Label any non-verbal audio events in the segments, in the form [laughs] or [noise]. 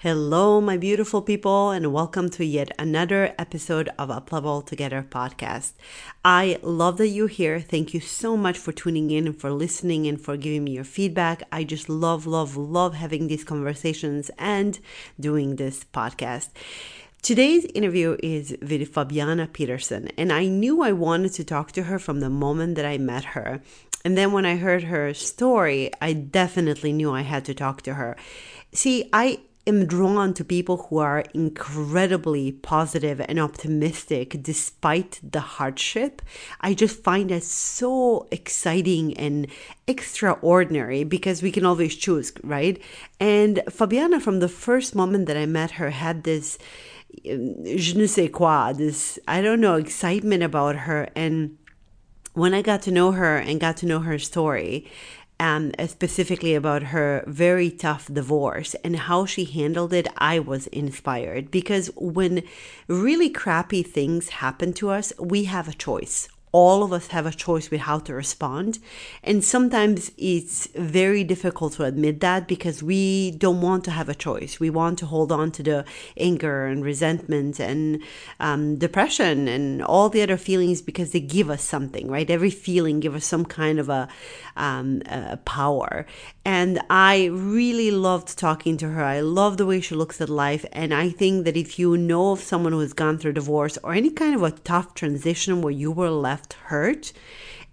Hello, my beautiful people, and welcome to yet another episode of Up Level Together podcast. I love that you're here. Thank you so much for tuning in and for listening and for giving me your feedback. I just love, love, love having these conversations and doing this podcast. Today's interview is with Fabiana Peterson, and I knew I wanted to talk to her from the moment that I met her. And then when I heard her story, I definitely knew I had to talk to her. See, I am drawn to people who are incredibly positive and optimistic despite the hardship. I just find that so exciting and extraordinary because we can always choose, right? And Fabiana, from the first moment that I met her, had this um, je ne sais quoi, this, I don't know, excitement about her. And when I got to know her and got to know her story, um, specifically about her very tough divorce and how she handled it, I was inspired because when really crappy things happen to us, we have a choice all of us have a choice with how to respond. And sometimes it's very difficult to admit that because we don't want to have a choice. We want to hold on to the anger and resentment and um, depression and all the other feelings because they give us something, right? Every feeling gives us some kind of a, um, a power. And I really loved talking to her. I love the way she looks at life. And I think that if you know of someone who has gone through divorce or any kind of a tough transition where you were left left hurt,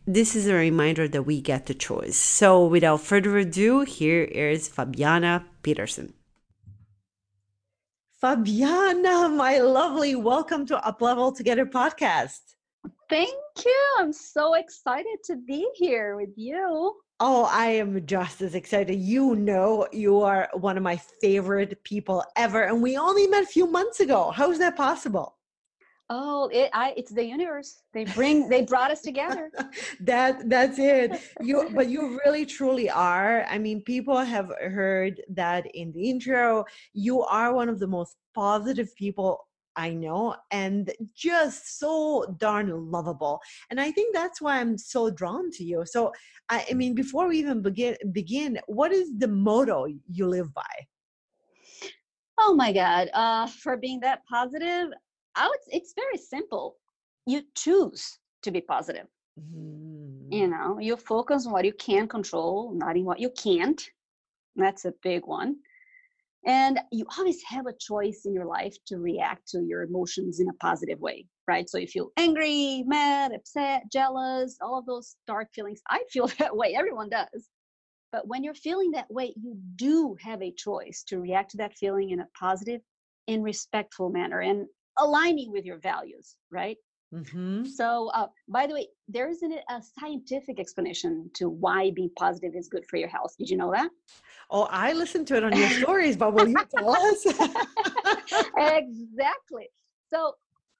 this is a reminder that we get the choice. So, without further ado, here is Fabiana Peterson. Fabiana, my lovely, welcome to Up Level Together podcast. Thank you. I'm so excited to be here with you. Oh, I am just as excited. You know, you are one of my favorite people ever. And we only met a few months ago. How is that possible? Oh, it, I, it's the universe. They bring, they brought us together. [laughs] that, that's it. You, but you really, truly are. I mean, people have heard that in the intro. You are one of the most positive people I know, and just so darn lovable. And I think that's why I'm so drawn to you. So, I, I mean, before we even begin, begin, what is the motto you live by? Oh my God! Uh, for being that positive, I would, it's very simple. You choose to be positive. Mm. You know, you focus on what you can control, not in what you can't. That's a big one. And you always have a choice in your life to react to your emotions in a positive way, right? So you feel angry, mad, upset, jealous, all of those dark feelings. I [laughs] feel that way. Everyone does. But when you're feeling that way, you do have a choice to react to that feeling in a positive and respectful manner. And aligning with your values, right? Mm-hmm. So, uh, by the way, there isn't a scientific explanation to why being positive is good for your health. Did you know that? Oh, I listened to it on your [laughs] stories, but will you tell us? [laughs] [laughs] exactly. So,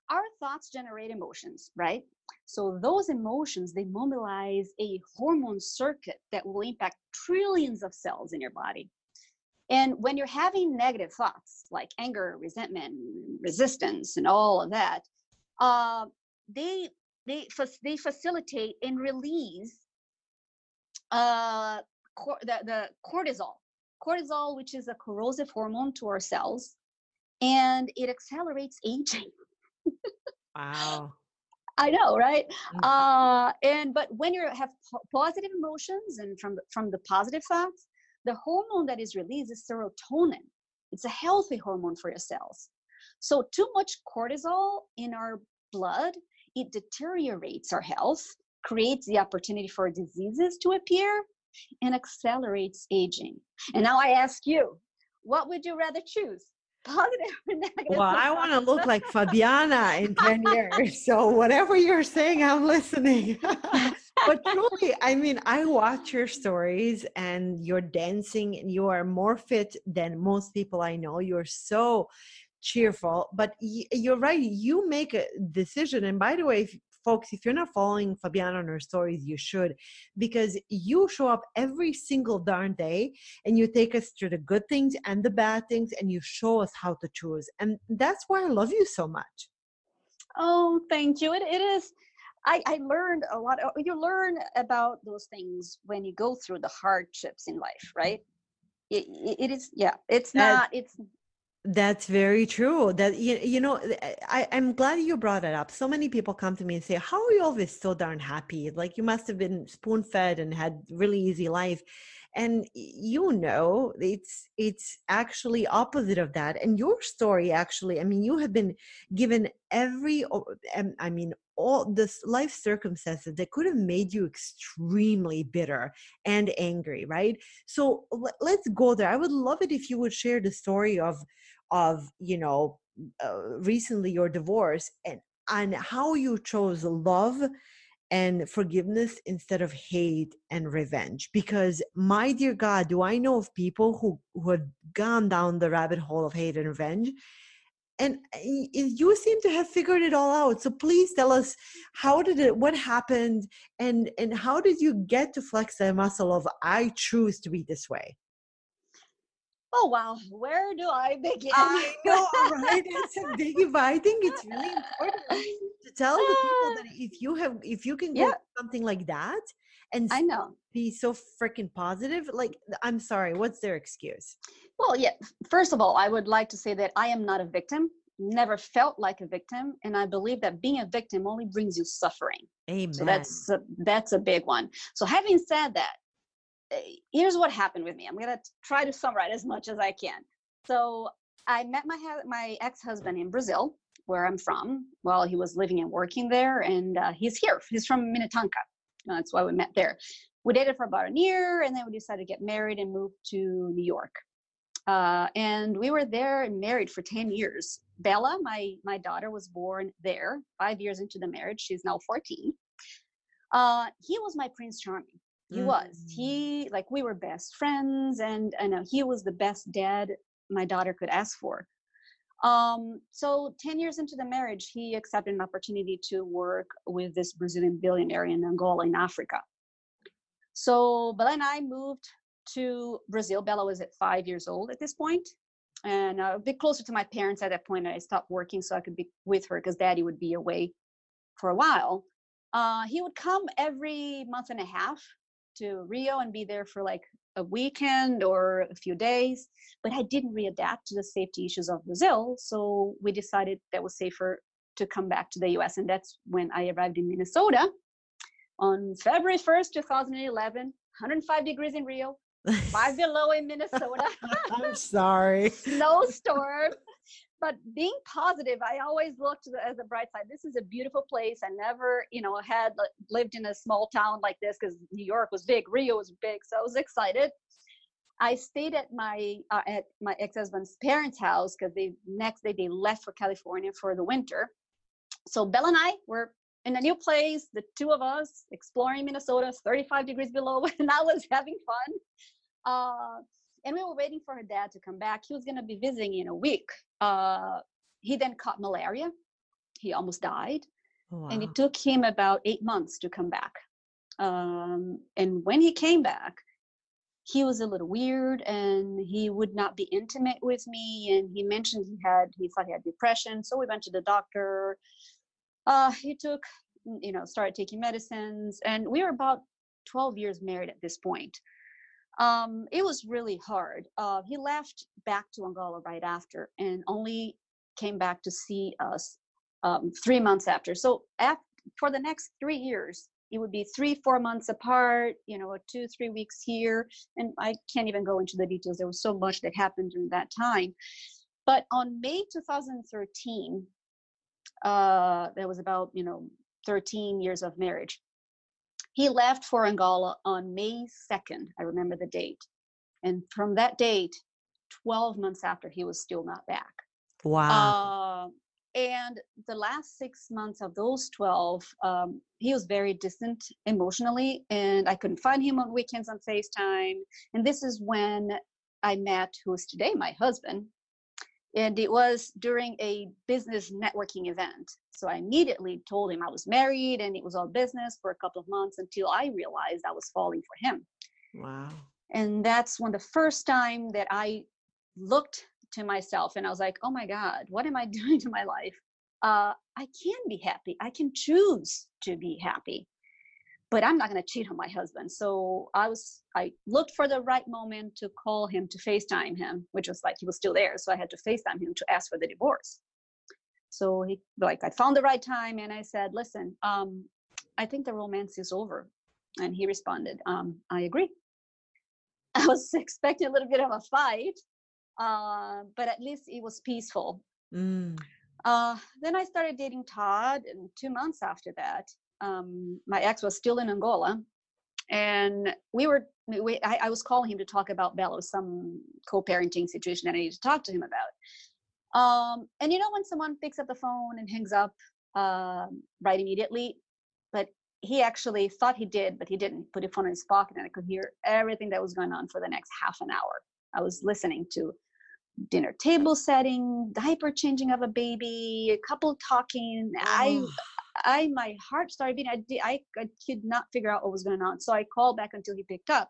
our thoughts generate emotions, right? So, those emotions they mobilize a hormone circuit that will impact trillions of cells in your body. And when you're having negative thoughts like anger, resentment, resistance, and all of that, uh, they they they facilitate and release uh, cor- the, the cortisol. Cortisol, which is a corrosive hormone to our cells, and it accelerates aging. [laughs] wow. I know, right? Mm-hmm. Uh, and but when you have po- positive emotions and from the, from the positive thoughts, the hormone that is released is serotonin. It's a healthy hormone for your cells. So, too much cortisol in our blood, it deteriorates our health, creates the opportunity for diseases to appear, and accelerates aging. And now I ask you, what would you rather choose? Positive or negative? Well, I want to look like [laughs] Fabiana in 10 years. So, whatever you're saying, I'm listening. [laughs] but truly, I mean, I watch your stories and you're dancing and you are more fit than most people I know. You're so cheerful but you're right you make a decision and by the way if, folks if you're not following fabiana on her stories you should because you show up every single darn day and you take us through the good things and the bad things and you show us how to choose and that's why i love you so much oh thank you it, it is I, I learned a lot. Oh, you learn about those things when you go through the hardships in life, right? It, it is, yeah. It's not. It's that's very true. That you, you know, I, I'm glad you brought it up. So many people come to me and say, How are you always so darn happy? Like you must have been spoon fed and had really easy life. And you know, it's it's actually opposite of that. And your story actually, I mean, you have been given every I mean, all this life circumstances that could have made you extremely bitter and angry, right? So let's go there. I would love it if you would share the story of of you know uh, recently your divorce and and how you chose love and forgiveness instead of hate and revenge because my dear god do i know of people who who have gone down the rabbit hole of hate and revenge? And uh, you seem to have figured it all out so please tell us how did it what happened and and how did you get to flex that muscle of i choose to be this way oh wow where do i begin? I know right it's a biggie [laughs] but i think it's really important to tell the people that [laughs] if you have if you can go yeah. something like that and i know. be so freaking positive like i'm sorry what's their excuse? Well yeah first of all i would like to say that i am not a victim never felt like a victim and i believe that being a victim only brings you suffering. Amen. so that's a, that's a big one. So having said that here's what happened with me. I'm gonna try to summarize as much as I can. So I met my my ex-husband in Brazil, where I'm from, while he was living and working there, and uh, he's here. He's from Minnetonka. That's why we met there. We dated for about a year, and then we decided to get married and move to New York. Uh, and we were there and married for 10 years. Bella, my my daughter, was born there. Five years into the marriage, she's now 14. Uh, he was my prince charming he mm. was he like we were best friends and i know he was the best dad my daughter could ask for. Um, so 10 years into the marriage he accepted an opportunity to work with this brazilian billionaire in angola in africa. So bella and i moved to brazil. Bella was at five years old at this point and a bit closer to my parents at that point i stopped working so i could be with her because daddy would be away for a while. Uh, he would come every month and a half to Rio and be there for like a weekend or a few days. But I didn't readapt to the safety issues of Brazil. So we decided that was safer to come back to the US. And that's when I arrived in Minnesota on February 1st, 2011, 105 degrees in Rio, five [laughs] below in Minnesota. I'm sorry. [laughs] Snowstorm but being positive i always looked as a bright side. This is a beautiful place. I never you know had lived in a small town like this because new york was big rio was big so i was excited. I stayed at my uh, at my ex-husband's parents house because the next day they left for california for the winter. So bella and i were in a new place the two of us exploring minnesota 35 degrees below [laughs] and i was having fun. Uh, and we were waiting for her dad to come back. He was going to be visiting in a week. Uh, he then caught malaria. He almost died. wow. And it took him about eight months to come back. Um, and when he came back, he was a little weird and he would not be intimate with me. And he mentioned he had, he thought he had depression. So we went to the doctor. Uh, he took, you know, started taking medicines. And we were about 12 years married at this point um, it was really hard. Uh, he left back to Angola right after and only came back to see us um, three months after. So after, for the next three years, it would be three, four months apart, you know, two, three weeks here. And I can't even go into the details. There was so much that happened during that time. But on May 2013, uh, that was about, you know, 13 years of marriage. He left for Angola on May 2nd. I remember the date. And from that date, 12 months after, he was still not back. Wow. Uh, and the last six months of those 12, um, he was very distant emotionally, and I couldn't find him on weekends on FaceTime. And this is when I met who is today my husband. And it was during a business networking event. So I immediately told him I was married and it was all business for a couple of months until I realized I was falling for him. Wow. And that's when the first time that I looked to myself and I was like, oh my God, what am I [laughs] doing to my life? Uh, I can be happy. I can choose to be happy but I'm not going to cheat on my husband. So I was, I looked for the right moment to call him to FaceTime him, which was like he was still there. So I had to FaceTime him to ask for the divorce. So he, like, I found the right time and I said, listen, um, I think the romance is over. And he responded, um, I agree. [laughs] I was expecting a little bit of a fight, uh, but at least it was peaceful. Mm. Uh, then I started dating Todd, and two months after that, um, my ex was still in Angola, and we were we, I, I, was calling him to talk about Bella, some co-parenting situation that I needed to talk to him about. Um, and you know when someone picks up the phone and hangs up uh, right immediately, but he actually thought he did, but he didn't. Put his phone in his pocket, and I could hear everything that was going on for the next half an hour. I was listening to dinner table setting, diaper changing of a baby, a couple talking. Oh. I I my heart started beating. I, did, I I could not figure out what was going on. So I called back until he picked up,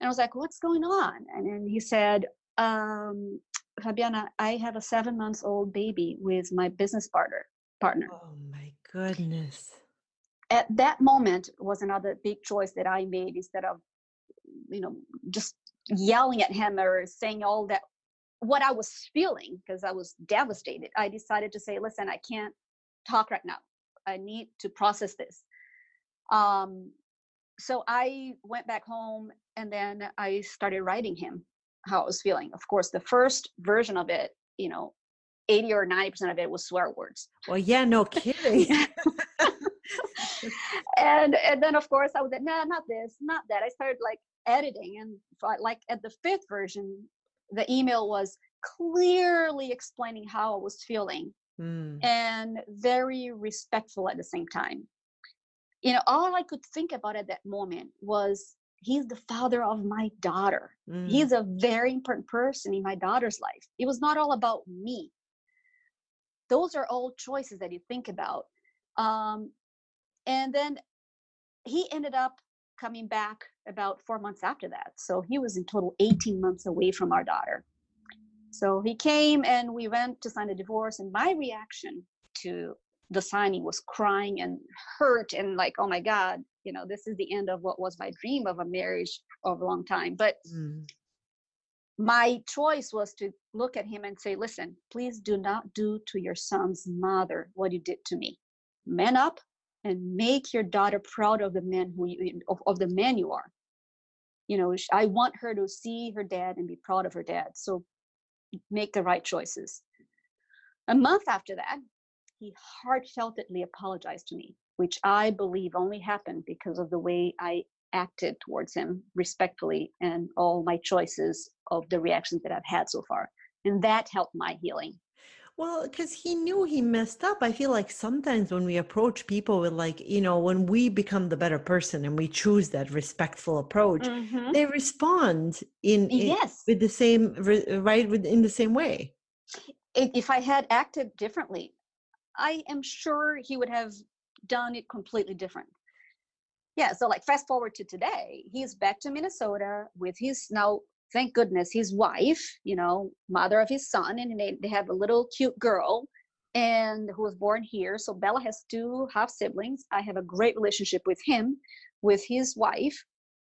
and I was like, "What's going on?" And then he said, um, "Fabiana, I have a seven months old baby with my business partner." Partner. Oh my goodness! At that moment was another big choice that I made instead of, you know, just yelling at him or saying all that what I was feeling because I was devastated. I decided to say, "Listen, I can't talk right now. I need to process this. Um, so I went back home and then I started writing him how I was feeling. Of course, the first version of it, you know, 80 or 90% of it was swear words. Well, yeah, no [laughs] kidding. and and then of course I was like, no, nah, not this, not that. I started like editing and like at the fifth version, the email was clearly explaining how I was feeling mm. and very respectful at the same time. You know, all I could think about at that moment was he's the father of my daughter. Mm. He's a very important person in my daughter's life. It was not all about me. Those are all choices that you think about. Um, and then he ended up coming back about four months after that. So he was in total 18 months away from our daughter. So he came and we went to sign the divorce. And my reaction to the signing was crying and hurt and like, oh my God, you know, this is the end of what was my dream of a marriage of a long time. But mm. my choice was to look at him and say, listen, please do not do to your son's mother what you did to me. Man up and make your daughter proud of the man who you, of, of the man you are. You know, I want her to see her dad and be proud of her dad. So make the right choices. A month after that, he heartfeltedly apologized to me, which I believe only happened because of the way I acted towards him respectfully and all my choices of the reactions that I've had so far. And that helped my healing. Well, because he knew he messed up. I feel like sometimes when we approach people with, like, you know, when we become the better person and we choose that respectful approach, mm-hmm. they respond in, in, yes with the same right with in the same way. If I had acted differently, I am sure he would have done it completely different. Yeah. So, like, fast forward to today, he's back to Minnesota with his now thank goodness his wife you know mother of his son and they, they have a little cute girl and who was born here. So bella has two half siblings. I have a great relationship with him with his wife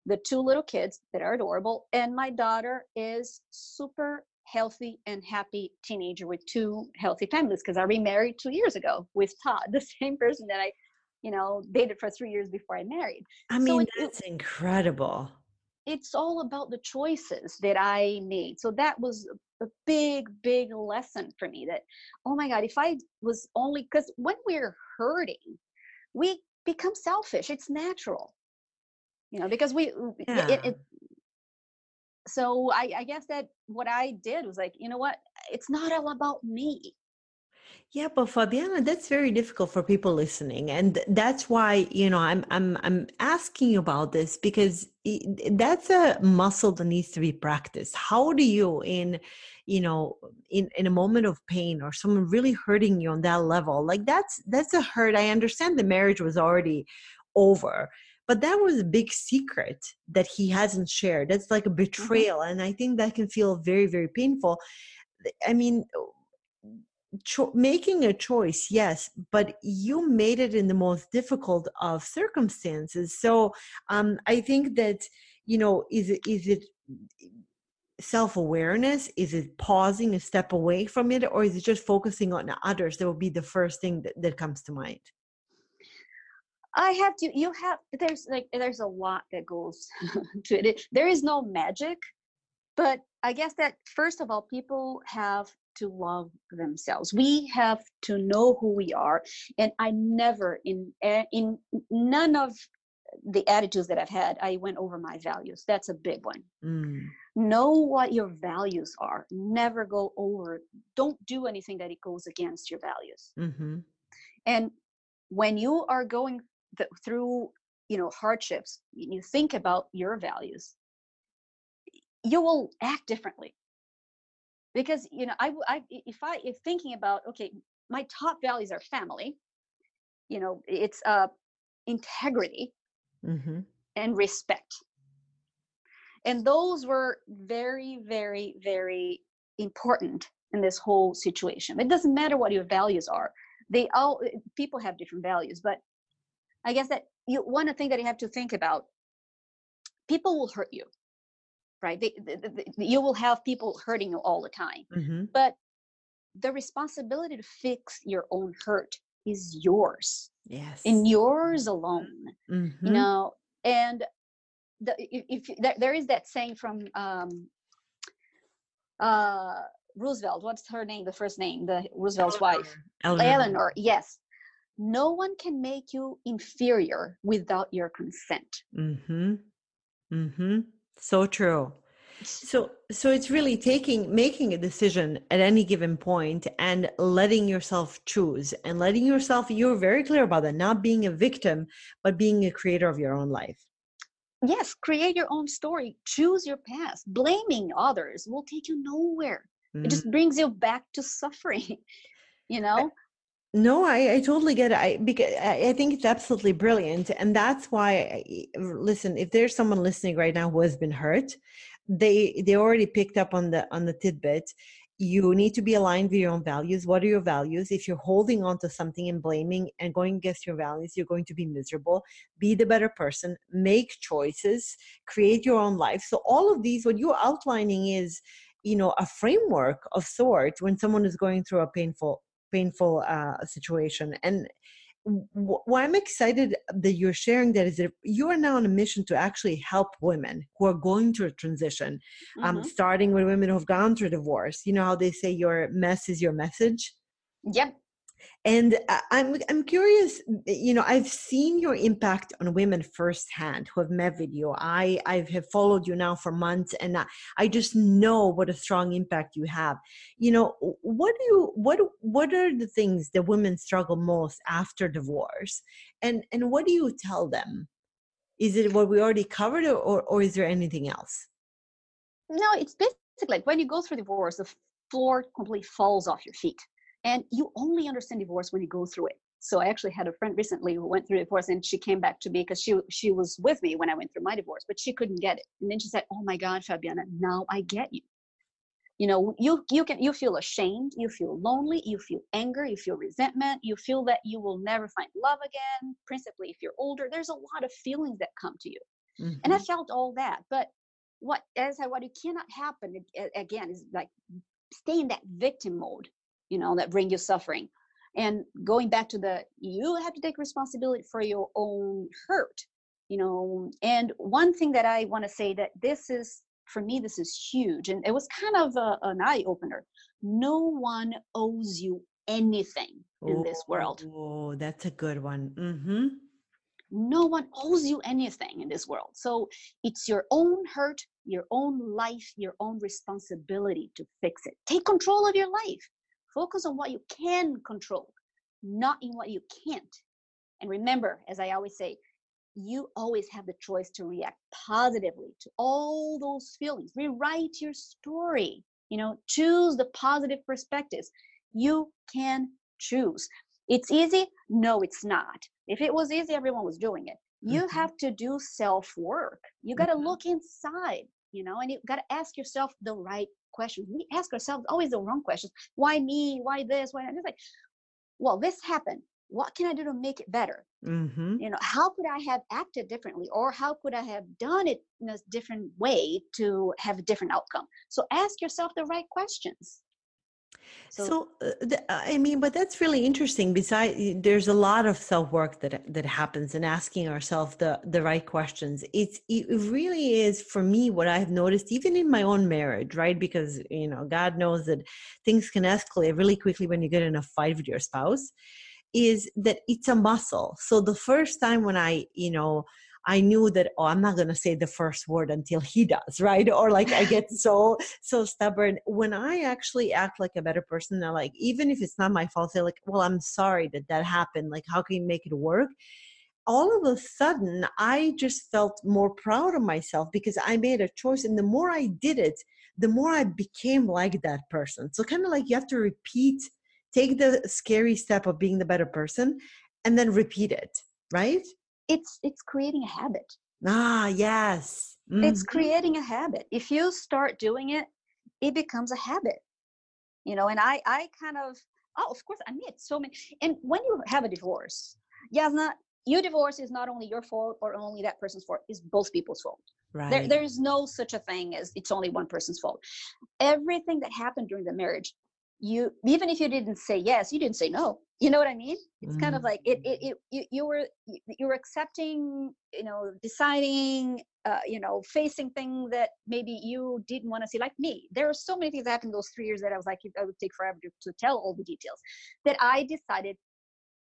the two little kids that are adorable and my daughter is super healthy and happy teenager with two healthy families because i remarried two years ago with todd [laughs] the same person that i you know dated for three years before i married. I mean so that's incredible it's all about the choices that I made. So that was a big, big lesson for me that, oh my God, if I was only, because when we're hurting, we become selfish. It's natural, you know, because we, yeah. it, it, so I, I guess that what I did was like, you know what, it's not all about me. Yeah, but Fabiana, that's very difficult for people listening, and that's why you know I'm I'm I'm asking you about this because that's a muscle that needs to be practiced. How do you in you know in in a moment of pain or someone really hurting you on that level like that's that's a hurt i understand the marriage was already over but that was a big secret that he hasn't shared that's like a mm-hmm. betrayal mm-hmm. and i think that can feel very very painful i mean cho- making a choice yes but you made it in the most difficult of circumstances. So um i think that you know is it is it self-awareness? Is it pausing a step away from it or is it just focusing on others? That would be the first thing that, that comes to mind. I have to you have there's like there's a lot that goes [laughs] to it. There is no magic but i guess that first of all people have to love themselves we have to know who we are and i never in in none of the attitudes that I've had, I went over my values. That's a big one. Mm. Know what your values are. Never go over. Don't do anything that it goes against your values. Mm-hmm. And when you are going th- through, you know, hardships, you think about your values. You will act differently because you know I, I if I if thinking about okay, my top values are family. You know, it's uh integrity mm-hmm. and respect. And those were very, very, very important in this whole situation. It doesn't matter what your values are. They all people have different values, but I guess that you one thing that you have to think about people will hurt you right? They, they, they, you will have people hurting you all the time. Mm-hmm. but the responsibility to fix your own hurt is yours yes. and yours alone mm-hmm. you know? And the, if, if there, there is that saying from um uh roosevelt what's her name the first name the roosevelt's eleanor. wife eleanor. eleanor yes. No one can make you inferior without your consent. Mm-hmm. Mm-hmm so true so so it's really taking making a decision at any given point and letting yourself choose and letting yourself you're very clear about that not being a victim but being a creator of your own life yes create your own story choose your path. blaming others will take you nowhere mm. it just mm-hmm. brings you back to suffering [laughs] you know no, I, I totally get it. I because I think it's absolutely brilliant, and that's why. I, listen, if there's someone listening right now who has been hurt, they they already picked up on the on the tidbit. You need to be aligned with your own values. What are your values? If you're holding on to something and blaming and going against your values you're going to be miserable. Be the better person. Make choices. Create your own life. So all of these what you're outlining is you know a framework of sorts when someone is going through a painful painful uh, situation and why I'm excited that you're sharing that is that you are now on a mission to actually help women who are going through a transition, um, mm-hmm. um, starting with women who've gone through divorce. You know how they say your mess is your message? Yep and uh, i'm i'm curious you know i've seen your impact on women firsthand who have met with you. I i have followed you now for months and I, I just know what a strong impact you have. You know what do you what what are the things that women struggle most after divorce? And and what do you tell them? Is it what we already covered or or, or is there anything else? No it's basically like when you go through divorce the floor completely falls off your feet and you only understand divorce when you go through it. So I actually had a friend recently who went through divorce and she came back to me because she she was with me when I went through my divorce, but she couldn't get it. And then she said, Oh my God, Fabiana, now I get you. You know, you you can you feel ashamed, you feel lonely, you feel anger, you feel resentment, you feel that you will never find love again, principally if you're older. There's a lot of feelings that come to you. Mm-hmm. And I mm-hmm. felt all that. But what as I what it cannot happen again is like stay in that victim mode you know that bring you suffering. And going back to the you have to take responsibility for your own hurt you know and one thing that i want to say that this is for me this is huge and it was kind of a, an eye opener no one owes you anything in this world. Oh that's a good one. Mm-hmm. no one owes you anything in this world. So it's your own hurt your own life your own responsibility to fix it. Take control of your life focus on what you can control not in what you can't. And remember as i always say you always have the choice to react positively to all those feelings. Rewrite your story you know choose the positive perspectives. You can choose. It's easy? No it's not. If it was easy everyone was doing it. You mm-hmm. have to do self work you got to mm-hmm. look inside you know and you got to ask yourself the right questions we ask ourselves always the wrong questions. Why me? Why this? Why it's like well this happened. What can i do to make it better? Mm-hmm. you know how could i have acted differently? Or how could i have done it in a different way to have a different outcome? So ask yourself the right questions so, so uh, I mean, but that's really interesting. Besides, there's a lot of self work that that happens in asking ourselves the the right questions. It's it really is for me what I've noticed, even in my own marriage, right? Because you know, God knows that things can escalate really quickly when you get in a fight with your spouse. Is that it's a muscle. So the first time when I, you know, I knew that, oh, I'm not going to say the first word until he does, [laughs] right? Or like I get so, so stubborn. When I actually act like a better person, I like, even if it's not my fault, say like, well, I'm sorry that that happened. Like, how can you make it work? all of a sudden i just felt more proud of myself because i made a choice and the more i did it the more i became like that person so kind of like you have to repeat take the scary step of being the better person and then repeat it right it's it's creating a habit. Ah yes. Mm-hmm. it's creating a habit. If you start doing it it becomes a habit. You know and i i kind of oh of course i mean it's so many and when you have a divorce yeah not your divorce is not only your fault or only that person's fault it's both people's fault. Right. there, there is no such a thing as it's only one person's fault. Everything that happened during the marriage you even if you didn't say yes you didn't say no you know what i mean it's mm. kind of mm. like it, it, it you, you were you were accepting you know deciding uh, you know facing things that maybe you didn't want to see like me there are so many things that happened those three years that i was like i would take forever to, to tell all the details that i decided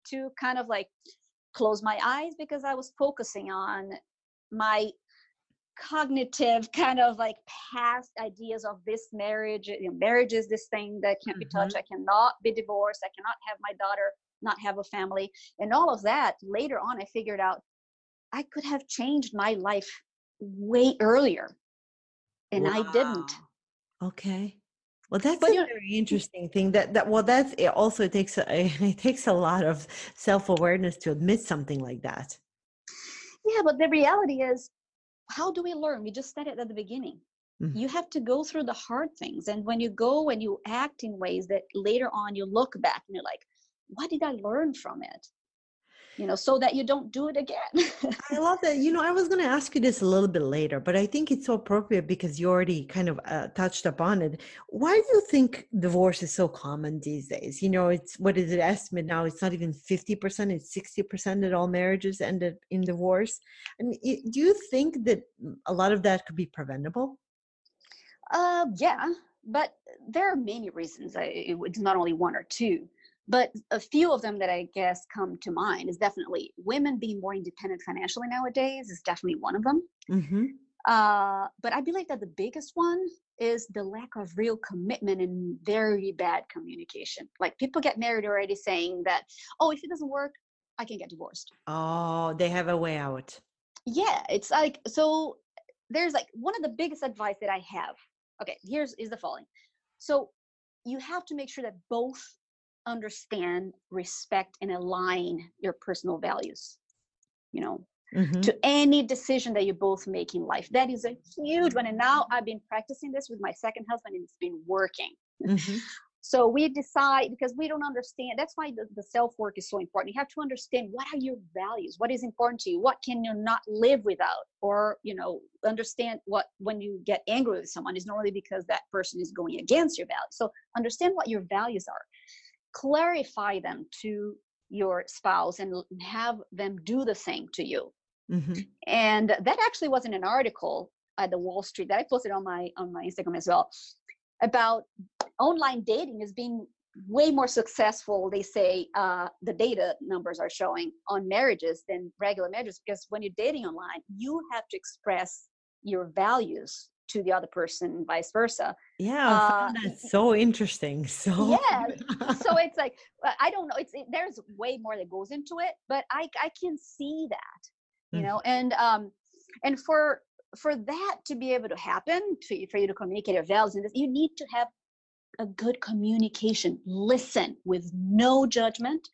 to kind of like close my eyes because i was focusing on my cognitive kind of like past ideas of this marriage you know, marriage is this thing that can't mm-hmm. be touched mm-hmm. i cannot be divorced i cannot have my daughter not have a family and all of that later on i figured out i could have changed my life way earlier and wow. i didn't okay well that's but, a very interesting thing that that well that's it also takes a, [laughs] it takes a lot of self-awareness to admit something like that yeah but the reality is how do we learn? We just said it at the beginning. Mm-hmm. You have to go through the hard things. And when you go and you act in ways that later on you look back and you're like, what did I learn from it? You know so that you don't do it again. [laughs] I love that. You know i was going to ask you this a little bit later but i think it's so appropriate because you already kind of uh, touched upon it. Why do you think divorce is so common these days? You know it's what is it estimate now? It's not even 50% it's 60% that all marriages ended in divorce. I mean do you think that a lot of that could be preventable? Uh yeah but there are many reasons it's not only one or two but a few of them that I guess come to mind is definitely women being more independent financially nowadays is definitely one of them. Mm-hmm. Uh, but I believe that the biggest one is the lack of real commitment and very bad communication. Like people get married already saying that, oh, if it doesn't work, I can get divorced. Oh, they have a way out. Yeah, it's like so. There's like one of the biggest advice that I have. Okay, here's is the following. So you have to make sure that both understand, respect, and align your personal values, you know, mm-hmm. to any decision that you both make in life. That is a huge one. And now I've been practicing this with my second husband, and it's been working. Mm-hmm. [laughs] So we decide because we don't understand. That's why the, the self work is so important. You have to understand what are your values, what is important to you, what can you not live without, or you know, understand what when you get angry with someone is normally because that person is going against your values. So understand what your values are clarify them to your spouse and have them do the same to you mm-hmm. and that actually was in an article at the wall street that i posted on my on my instagram as well about online dating is being way more successful they say uh, the data numbers are showing on marriages than regular marriages because when you're dating online you have to express your values to the other person vice versa. Yeah uh, that's so interesting [laughs] so yeah so [laughs] it's like uh, i don't know it's it, there's way more that goes into it but i i can see that you mm. know and um and for for that to be able to happen to, you, for you to communicate your values and this you need to have a good communication. Listen with no judgment.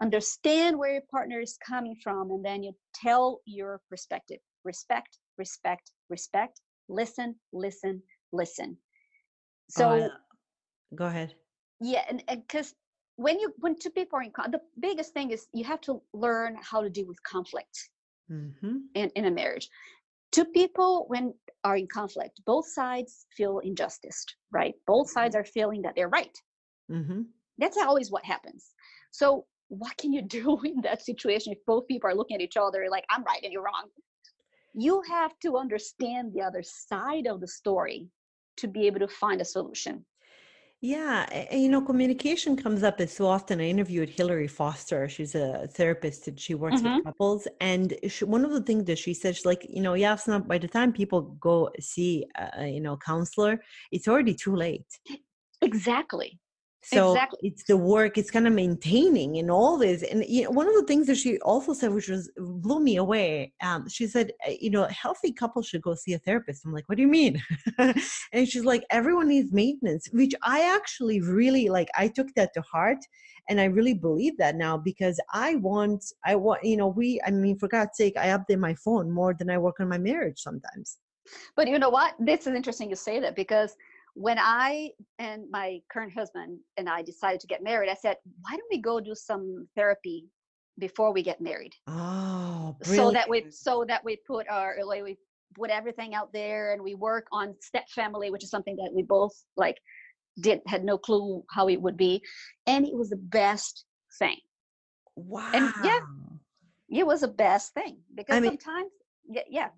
Understand where your partner is coming from and then you tell your perspective. Respect respect respect listen listen listen. So oh, go ahead. Yeah and because when you when two people are in the biggest thing is you have to learn how to deal with conflict mm-hmm. in, in a marriage. Two people when are in conflict both sides feel injustice right? Both sides mm-hmm. are feeling that they're right. Mm-hmm. that's always what happens. So what can you [laughs] do in that situation if both people are looking at each other like i'm right and you're wrong you have to understand the other side of the story to be able to find a solution yeah, and, you know, communication comes up as so often. I interviewed Hillary Foster. She's a therapist and she works mm-hmm. with couples. And she, one of the things that she said, she's like, you know, yeah, not, by the time people go see, a, you know, counselor, it's already too late. Exactly. So exactly. it's the work, it's kind of maintaining and all this. And you know, one of the things that she also said, which was blew me away, um, she said, uh, you know, healthy couples should go see a therapist. I'm like, what do you mean? [laughs] and she's like, everyone needs maintenance, which I actually really like. I took that to heart, and I really believe that now because I want, I want, you know, we, I mean, for God's sake, I update my phone more than I work on my marriage sometimes. But you know what? This is interesting you say that because when I and my current husband and I decided to get married, I said, why don't we go do some therapy before we get married? Oh, brilliant. so that we so that we put our uh, like we put everything out there and we work on step family, which is something that we both like did had no clue how it would be, and it was the best thing. Wow. And yeah, it was the best thing because I mean, sometimes yeah, yeah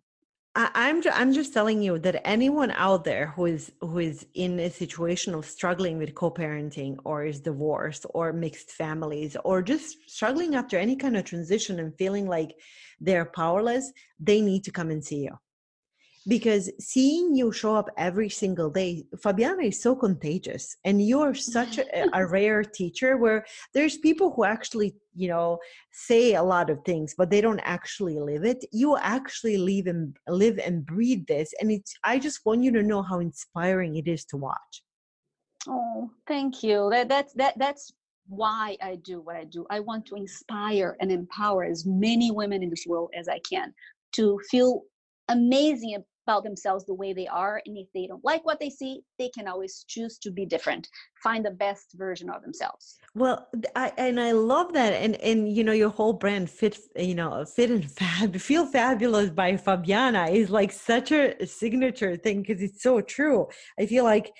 I, am I'm just telling you that anyone out there who is who is in a situation of struggling with co-parenting or is divorced or mixed families or just struggling after any kind of transition and feeling like they're powerless, they need to come and see you because seeing you show up every single day fabiana is so contagious and you're such a, a, [laughs] rare teacher where there's people who actually you know say a lot of things but they don't actually live it. You actually live and live and breathe this and it's i just want you to know how inspiring it is to watch. Oh thank you. That that's that that's why I do what I do. I want to inspire and empower as many women in this world as I can to feel amazing about themselves the way they are and if they don't like what they see they can always choose to be different find the best version of themselves. Well i and i love that and and you know your whole brand fit you know fit and fab [laughs] feel fabulous by fabiana is like such a signature thing because it's so true. I feel like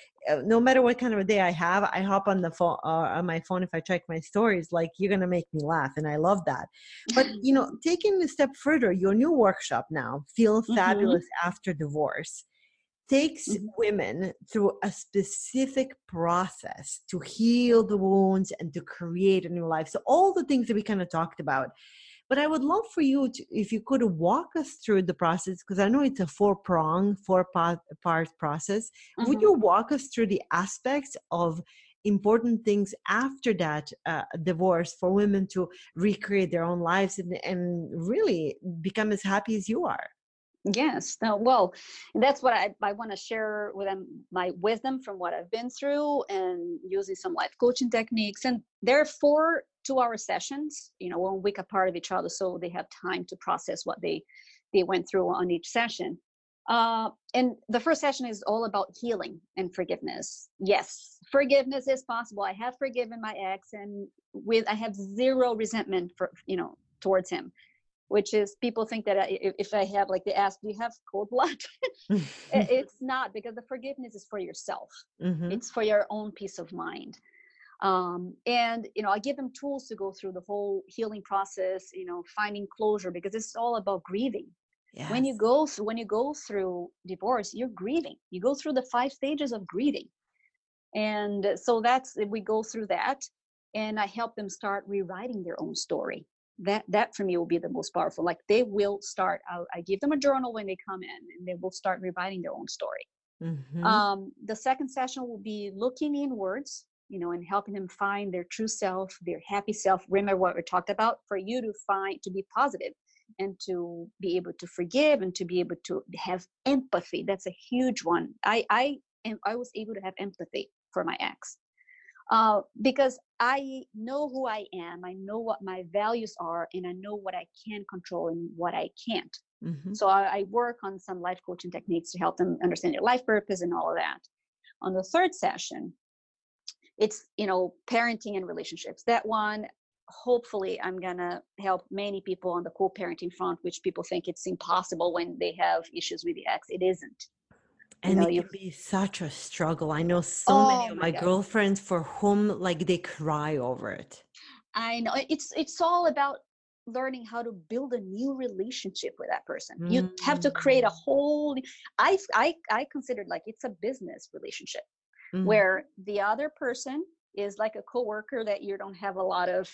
no matter what kind of a day I have, I hop on the phone uh, on my phone if I check my stories. Like you're gonna make me laugh, and I love that. But [laughs] you know, taking a step further, your new workshop now, feel mm-hmm. fabulous mm-hmm. after divorce, takes mm-hmm. women through a specific process to heal the wounds and to create a new life. So all the things that we kind of talked about but I would love for you to, if you could walk us through the process, because I know it's a four prong, four part, part process. Mm-hmm. Would you walk us through the aspects of important things after that uh, divorce for women to recreate their own lives and, and really become as happy as you are? Yes. No, well, that's what I, I want to share with them my wisdom from what I've been through and using some life coaching techniques. And there are four two hour sessions, you know, one week apart of each other. So they have time to process what they, they went through on each session. Uh, and the first session is all about healing and forgiveness. Yes, forgiveness is possible. I have forgiven my ex and with, I have zero resentment for, you know, towards him which is people think that if I have like they ask, do you have cold [laughs] blood? [laughs] it's not because the forgiveness is for yourself. Mm-hmm. It's for your own peace of mind. Um, and you know, I give them tools to go through the whole healing process. You know, finding closure because it's all about grieving. Yes. When you go through, when you go through divorce, you're grieving. You go through the five stages of grieving, and so that's we go through that, and I help them start rewriting their own story that that for me will be the most powerful like they will start I, I give them a journal when they come in and they will start rewriting their own story Mm-hmm. Um, the second session will be looking inwards, you know, and helping them find their true self, their happy self. Remember what we talked about for you to find to be positive and to be able to forgive and to be able to have empathy. That's a huge one. I I am I was able to have empathy for my ex. Uh, because I know who I am, I know what my values are, and I know what I can control and what I can't. Mm-hmm. So I, I, work on some life coaching techniques to help them understand their life purpose and all of that. On the third session, it's you know parenting and relationships. That one, hopefully, I'm gonna help many people on the co-parenting front, which people think it's impossible when they have issues with the ex. It isn't. And you know, it can be such a struggle. I know so oh many of my, my girlfriends for whom like they cry over it. I know it's it's all about learning how to build a new relationship with that person mm. you have to create a mm. whole i i, I considered like it's a business relationship mm. where the other person is like a coworker that you don't have a lot of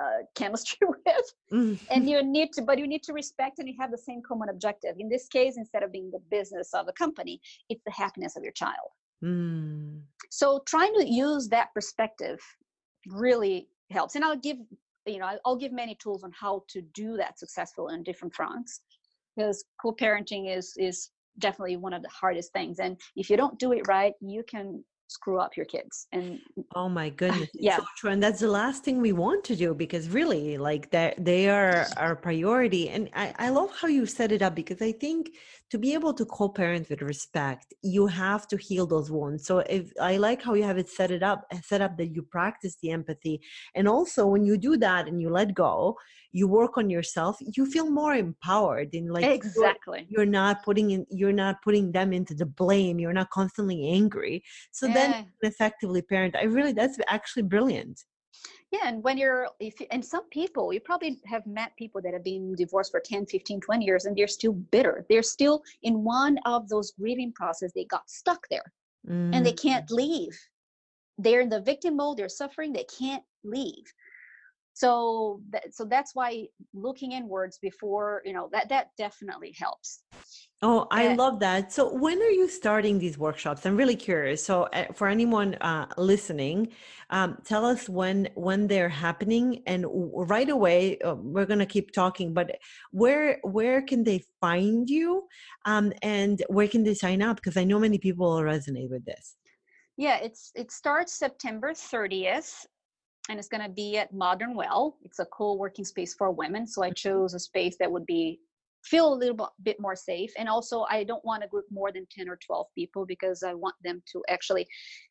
uh, [laughs] chemistry [laughs] with mm. and you need to but you need to respect and you have the same common objective in this case instead of being the business of a company it's the happiness of your child mm. so trying to use that perspective really helps and i'll give you know i'll give many tools on how to do that successful in different fronts because co-parenting is is definitely one of the hardest things and if you don't do it right you can screw up your kids and oh my [laughs] goodness yeah so true. and that's the last thing we want to do because really like that they are our priority and I, I love how you set it up because i think to be able to co-parent with respect you have to heal those wounds. So if i like how you have it set it up set up that you practice the empathy and also when you do that and you let go you work on yourself you feel more empowered in like exactly. you're, you're, not putting in you're not putting them into the blame you're not constantly angry. So yeah. then effectively parent. I really that's actually brilliant yeah and when you're if and some people you probably have met people that have been divorced for 10 15 20 years and they're still bitter they're still in one of those grieving process they got stuck there mm. and they can't mm. leave they're in the victim mode they're suffering they can't leave so that, so that's why looking inwards before you know that that definitely helps. Oh i and, love that. So when are you starting these workshops? I'm really curious. So uh, for anyone uh, listening um, tell us when when they're happening and right away uh, we're going to keep talking but where where can they find you um, and where can they sign up? Because i know many people will resonate with this. Yeah it's it starts september 30th and it's going to be at Modern Well. It's a co-working space for women, so I mm-hmm. chose a space that would be feel a little bit more safe and also i don't want to group more than 10 or 12 people because i want them to actually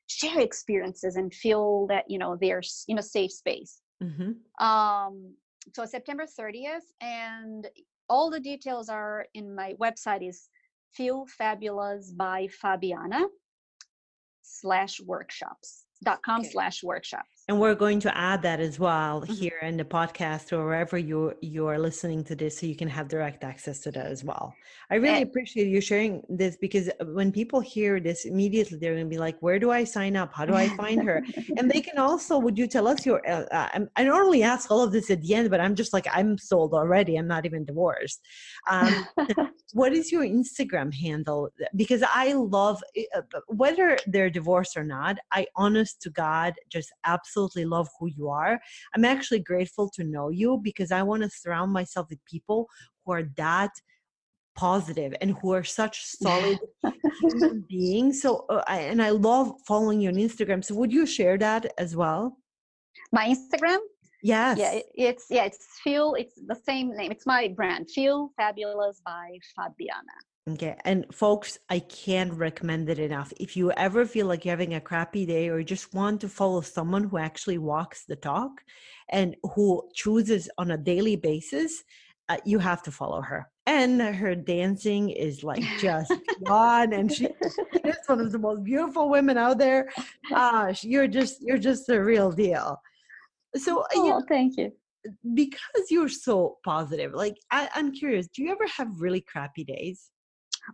share experiences and feel that you know they're in a safe space mm-hmm. um, so september 30th and all the details are in my website is feel fabulous by fabiana slash workshops dot com okay. slash workshops. And we're going to add that as well mm-hmm. here in the podcast or wherever you you are listening to this so you can have direct access to that as well. I really appreciate you sharing this because when people hear this immediately they're going to be like where do i sign up? How do i find her? And they can also would you tell us your uh, uh i normally ask all of this at the end but i'm just like i'm sold already. I'm not even divorced. Um, [laughs] what is your instagram handle? Because i love eh, uh, whether they're divorced or not i honest to god just absolutely love who you are. I'm actually grateful to know you because I want to surround myself with people who are that positive and who are such solid [laughs] human beings. So, uh, I, and I love following you on Instagram. So, would you share that as well? My Instagram? Yes. Yeah, it, it's yeah, it's Feel. It's the same name. It's my brand, Feel Fabulous by Fabiana. Okay. And folks, I can't recommend it enough. If you ever feel like you're having a crappy day or just want to follow someone who actually walks the talk and who chooses on a daily basis, uh, you have to follow her. And her dancing is like just beyond, and she [laughs] is one of the most beautiful women out there. Uh, you're just you're just the real deal. So, oh, you know, thank you. Because you're so positive, like I, I'm curious, do you ever have really crappy days?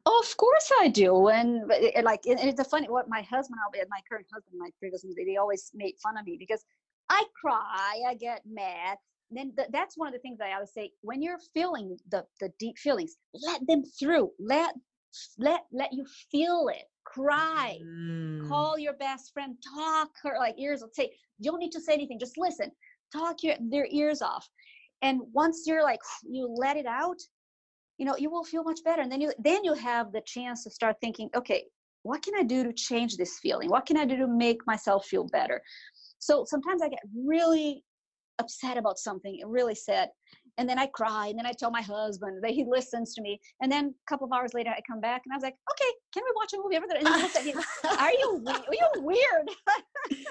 Oh, of course I do. And it, like, and it's a funny what my husband, my current husband, my previous husband, they always make fun of me because I cry, I get mad. Then th- that's one of the things I always say. When you're feeling the the deep feelings, let them through. Let let let you feel it. cry mm. call your best friend talk her like ears will say you don't need to say anything just listen talk your their ears off and once you're like you let it out you know you will feel much better. And then you then you have the chance to start thinking okay what can i do to change this feeling? What can i do to make myself feel better? So sometimes i get really upset about something really sad and then i cry and then i tell my husband that he listens to me and then a couple of hours later i come back and i was like okay can we watch a movie? Over there and he are you are you weird? [laughs]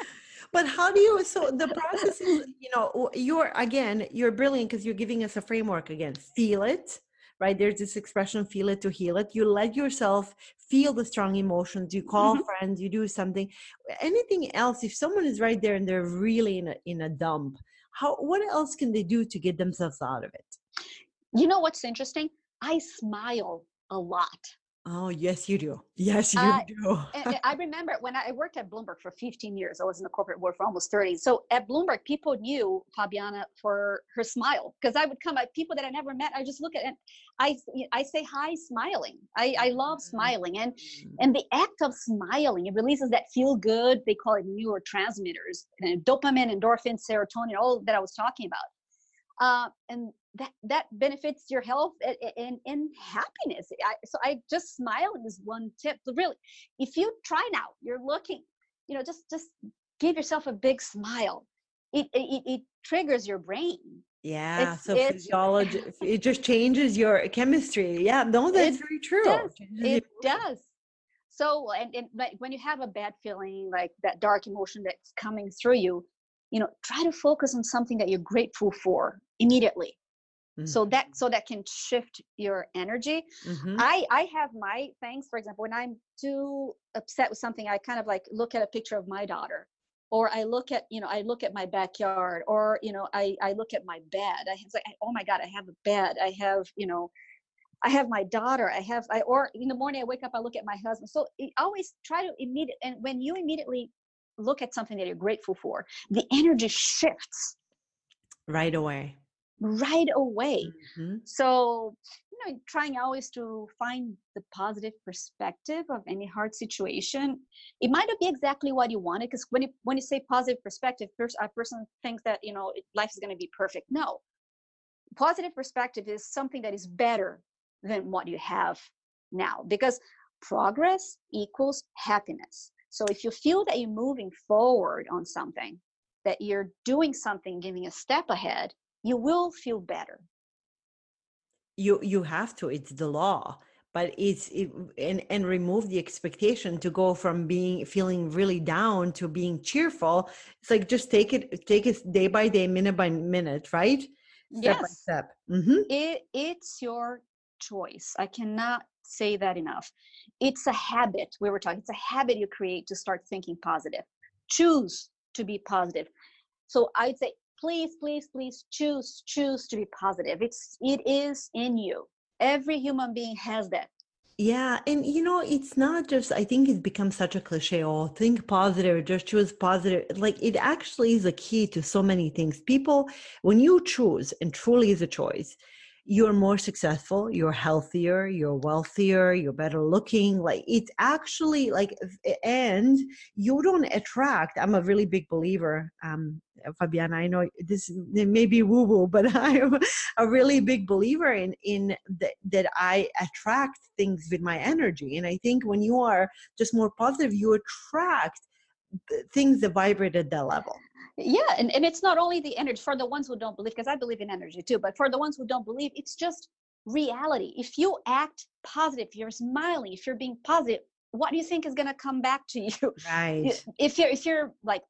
But how do you so the process is you know you're again you're brilliant because you're giving us a framework again. Feel it right? There's this expression feel it to heal it. You let yourself feel the strong emotions. You call mm-hmm. friends. You do something. Anything else if someone is right there and they're really in a in a dump how what else can they do to get themselves out of it? You know what's interesting? I smile a lot Oh, yes, you do. Yes, you uh, do. I remember when I worked at Bloomberg for 15 years, I was in the corporate world for almost 30. So at Bloomberg, people knew Fabiana for her smile because I would come at people that I never met. I just look at and I, I say hi smiling. I, I love mm-hmm. smiling. And, mm-hmm. and the act of smiling, it releases that feel good, they call it neurotransmitters, and dopamine, endorphin, serotonin, all that I was talking about. Uh, and that that benefits your health and, and, and happiness. I, so i just smile is one tip. Really if you try now you're looking you know just just give yourself a big smile. It it, it triggers your brain. Yeah it's, so it's, physiology it just changes your chemistry. Yeah no that's very true. does. it does. So and, and but when you have a bad feeling like that dark emotion that's coming through you you know try to focus on something that you're grateful for immediately Mm-hmm. so that so that can shift your energy. Mm-hmm. i i have my things for example when i'm too upset with something i kind of like look at a picture of my daughter or i look at you know i look at my backyard or you know i i look at my bed. I it's like oh my god i have a bed. I have you know i have my daughter. I have i or in the morning i wake up i look at my husband. So always try to immediate and when you immediately look at something that you're grateful for the energy shifts. Right away right away. Mm-hmm. So, you know, trying always to find the positive perspective of any hard situation. It might not be exactly what you wanted because when you when you say positive perspective, a person thinks that you know life is going to be perfect. No, positive perspective is something that is better than what you have now because progress equals happiness. So if you feel that you're moving forward on something, that you're doing something, giving a step ahead, you will feel better. You you have to it's the law but it's it, and and remove the expectation to go from being feeling really down to being cheerful. It's like just take it take it day by day minute by minute right? Step yes. by step. Mm-hmm. it, it's your choice. I cannot say that enough. It's a habit we were talking it's a habit you create to start thinking positive. Choose to be positive. So i'd say please please please choose choose to be positive. It's it is in you. Every human being has that. Yeah and you know it's not just i think it's become such a cliche oh think positive just choose positive. Like it actually is a key to so many things. People when you choose and truly is a choice you're more successful you're healthier you're wealthier you're better looking like it's actually like and you don't attract i'm a really big believer um fabiana i know this may be woo woo [laughs] but i'm a really big believer in in the, that i attract things with my energy and i think when you are just more positive you attract things that vibrate at that level. Yeah and, and it's not only the energy for the ones who don't believe because i believe in energy too but for the ones who don't believe it's just reality. If you act positive if you're smiling if you're being positive what do you think is going to come back to [laughs] you? Right. if you're if you're like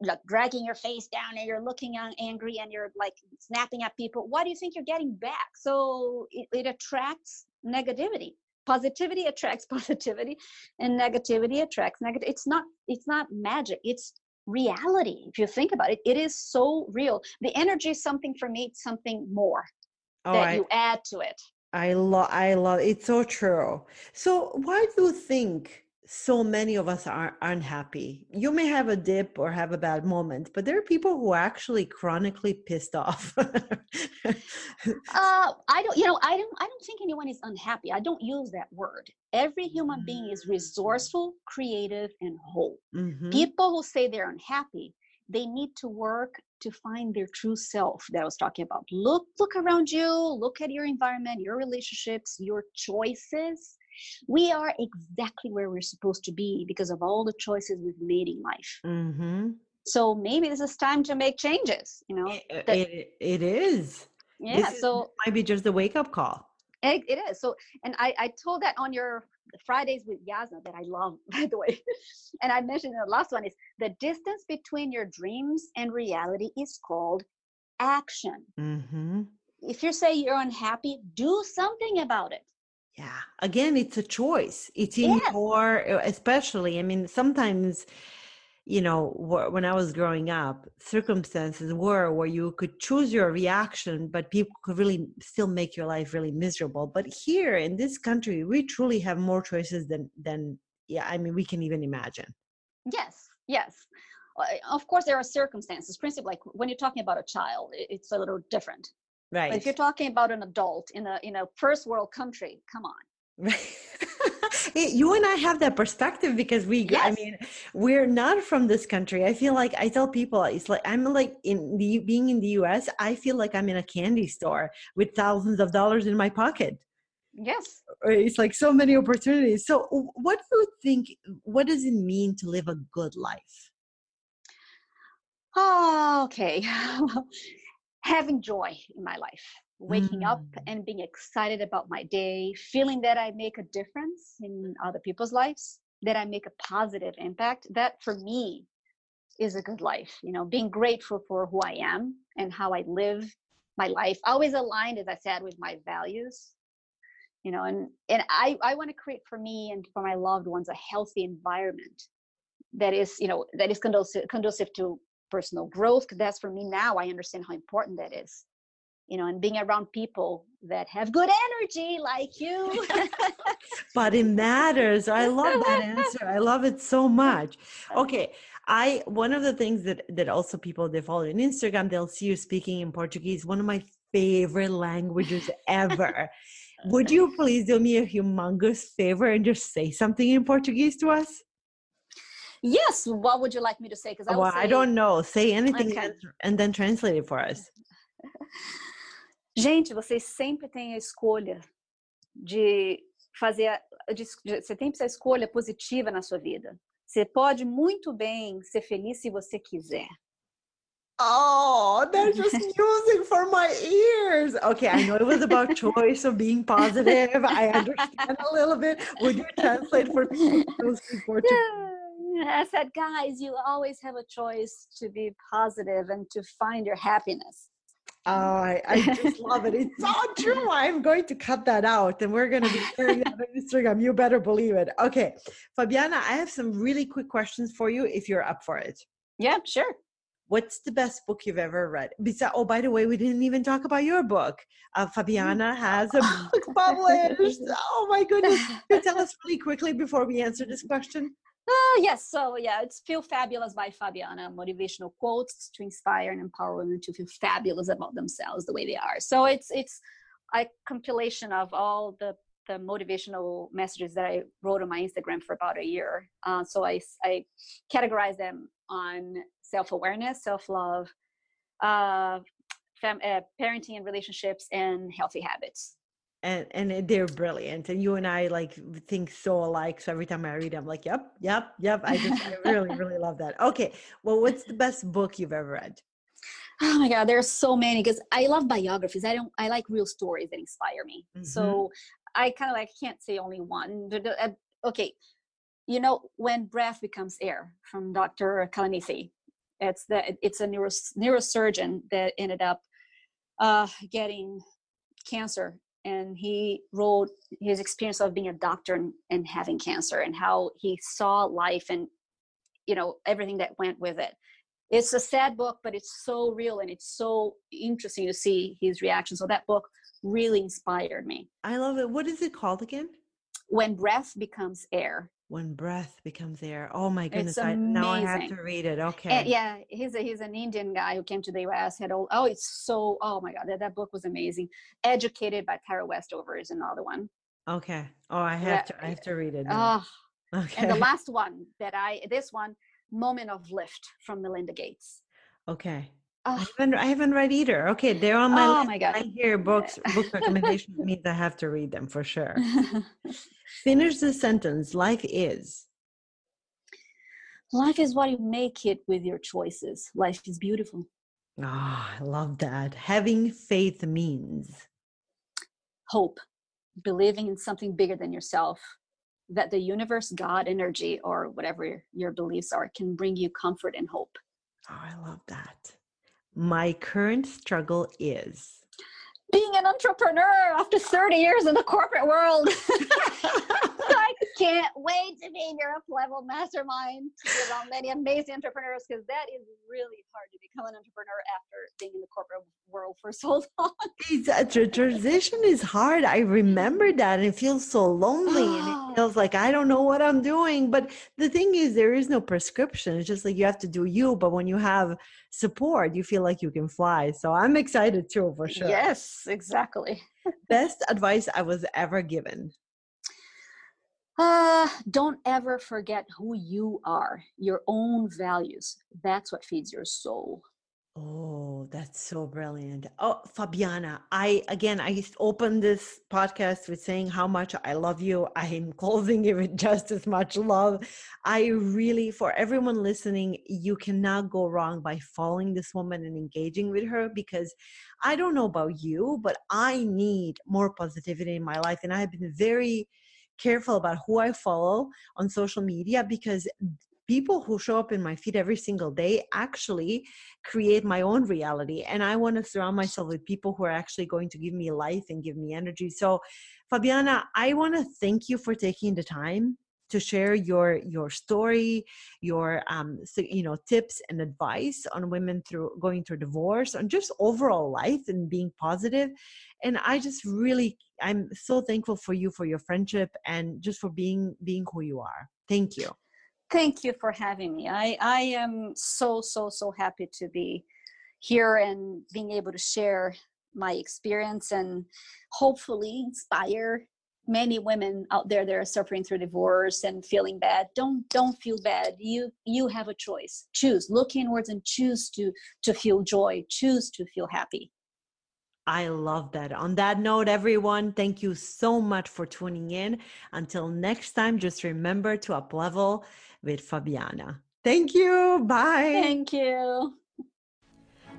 like dragging your face down and you're looking angry and you're like snapping at people what do you think you're getting back? So it, it attracts negativity positivity attracts [laughs] positivity and negativity attracts negative it's not it's not magic it's reality if you think about it. It is so real. The energy is something for me it's something more oh, that I, you add to it. I love i love it's so true. So why do you think so many of us are unhappy. You may have a dip or have a bad moment, but there are people who are actually chronically pissed off. [laughs] uh, I don't, you know, I don't, I don't think anyone is unhappy. I don't use that word. Every human being is mm. resourceful, creative, and whole. Mm-hmm. People who say they're unhappy, they need to work to find their true self that I was talking about. Look, look around you, look at your environment, your relationships, your choices we are exactly where we're supposed to be because of all the choices we've made in life. Mm-hmm. so maybe this is time to make changes you know it, it, it is. Yeah this so is, might be just a wake-up call. It, it is. So and I, I told that on your fridays with Jasna that i love [laughs] by the way. And i mentioned the last one is the distance between your dreams and reality is called action. Mm-hmm. if you say you're unhappy do something about it yeah again it's a choice it's in yes. your especially i mean sometimes you know when i was growing up circumstances were where you could choose your reaction but people could really still make your life really miserable but here in this country we truly have more choices than than yeah i mean we can even imagine. Yes yes. Uh, of course there are circumstances principally like when you're talking about a child it's a little different Right. But if you're talking about an adult in a in a first world country, come on. Right. [laughs] you and I have that perspective because we yes. I mean we're not from this country. I feel like I tell people it's like I'm like in the being in the US, I feel like I'm in a candy store with thousands of dollars in my pocket. Yes. Uh, it's like so many opportunities. So what do you think what does it mean to live a good life? Oh, okay. [laughs] having joy in my life waking mm. up and being excited about my day feeling that i make a difference in other people's lives that i make a positive impact that for me is a good life you know being grateful for who i am and how i live my life always aligned as i said with my values you know and and i i want to create for me and for my loved ones a healthy environment that is you know that is conducive conducive to personal growth that's for me now i understand how important that is you know and being around people that have good energy like you. [laughs] But it matters i love that answer i love it so much. Okay i one of the things that that also people they follow on instagram they'll see you speaking in portuguese one of my favorite languages ever. Would you [laughs] please do me a humongous favor and just say something in portuguese to us Yes. What would you like me to say? Because I, well, say... I don't know. Say anything okay. and then translate it for us. [laughs] Gente, vocês sempre têm a escolha de fazer, de, de, você tem essa escolha positiva na sua vida. Você pode muito bem ser feliz se você quiser. Oh, that's just [laughs] music for my ears. Okay, I know it was about [laughs] choice of being positive. I understand a little bit. Would you translate for people who speak Portuguese? Yeah. I said, guys, you always have a choice to be positive and to find your happiness. Oh, I, I just love it. It's so true. [laughs] I'm going to cut that out and we're going to be sharing that on Instagram. You better believe it. Okay. Fabiana, I have some really quick questions for you if you're up for it. Yeah, sure. What's the best book you've ever read? Besides, oh, by the way, we didn't even talk about your book. Uh, Fabiana has a book [laughs] published. Oh my goodness. Can you tell us really quickly before we answer this question? Uh, yes, so yeah, it's Feel Fabulous by Fabiana, motivational quotes to inspire and empower women to feel fabulous about themselves the way they are. So it's it's a compilation of all the the motivational messages that I wrote on my Instagram for about a year. Uh, so I I categorize them on self awareness, self love, uh, fam- uh, parenting and relationships, and healthy habits and and they're brilliant and you and i like think so alike so every time i read i'm like yep yep yep i just i really [laughs] really love that okay well what's the best book you've ever read oh my god there's so many because i love biographies i don't i like real stories that inspire me mm-hmm. so i kind of like can't say only one uh, okay you know when breath becomes air from dr kalanithi it's the it's a neuro, neurosurgeon that ended up uh, getting cancer and he wrote his experience of being a doctor and, and, having cancer and how he saw life and you know everything that went with it. It's a sad book but it's so real and it's so interesting to see his reaction. So that book really inspired me. I love it. What is it called again? When breath becomes air when breath becomes air. Oh my goodness! I, now I have to read it. Okay. And yeah, he's a, he's an Indian guy who came to the U.S. Had all, oh, it's so oh my god, that, that book was amazing. Educated by Tara Westover is another one. Okay. Oh, I have yeah. to I eh, have to read it. Oh. Okay. [laughs] And the last one that I this one, Moment of Lift from Melinda Gates. Okay. Oh. I haven't I haven't read either. Okay, they're on my oh list. my god! I hear books [laughs] book recommendations means I have to read them for sure. [laughs] Finish the sentence. Life is. Life is what you make it with your choices. Life is beautiful. Ah, oh, I love that. Having faith means hope, believing in something bigger than yourself, that the universe, God, energy, or whatever your beliefs are, can bring you comfort and hope. Oh, I love that. My current struggle is being an entrepreneur after 30 years in the corporate world. [laughs] Can't wait to be in your up level mastermind with all many amazing entrepreneurs because that is really hard to become an entrepreneur after being in the corporate world for so [laughs] long. Uh, the transition is hard. I remember mm-hmm. that and it feels so lonely and it ah. feels like I don't know what I'm doing. But the thing is, there is no prescription. It's just like you have to do you. But when you have support, you feel like you can fly. So I'm excited too, for sure. Yes, exactly. [laughs] Best advice I was ever given. Uh, don't ever forget who you are, your own values. That's what feeds your soul. Oh, that's so brilliant. Oh, Fabiana, I again, I opened this podcast with saying how much I love you. I am closing it with just as much love. I really, for everyone listening, you cannot go wrong by following this woman and engaging with her because I don't know about you, but I need more positivity in my life. And I have been very careful about who I follow on social media because people who show up in my feed every single day actually create my own reality and i want to surround myself with people who are actually going to give me life and give me energy. So fabiana i want to thank you for taking the time to share your your story your um so, you know tips and advice on women through going through divorce and just overall life and being positive. And i just really i'm so thankful for you for your friendship and just for being being who you are. Thank you. Thank you for having me. I i am so so so happy to be here and being able to share my experience and hopefully inspire many women out there that are suffering through divorce and feeling bad don't don't feel bad you you have a choice choose look inwards and choose to to feel joy choose to feel happy I love that. On that note, everyone, thank you so much for tuning in. Until next time, just remember to up level with Fabiana. Thank you. Bye. Thank you.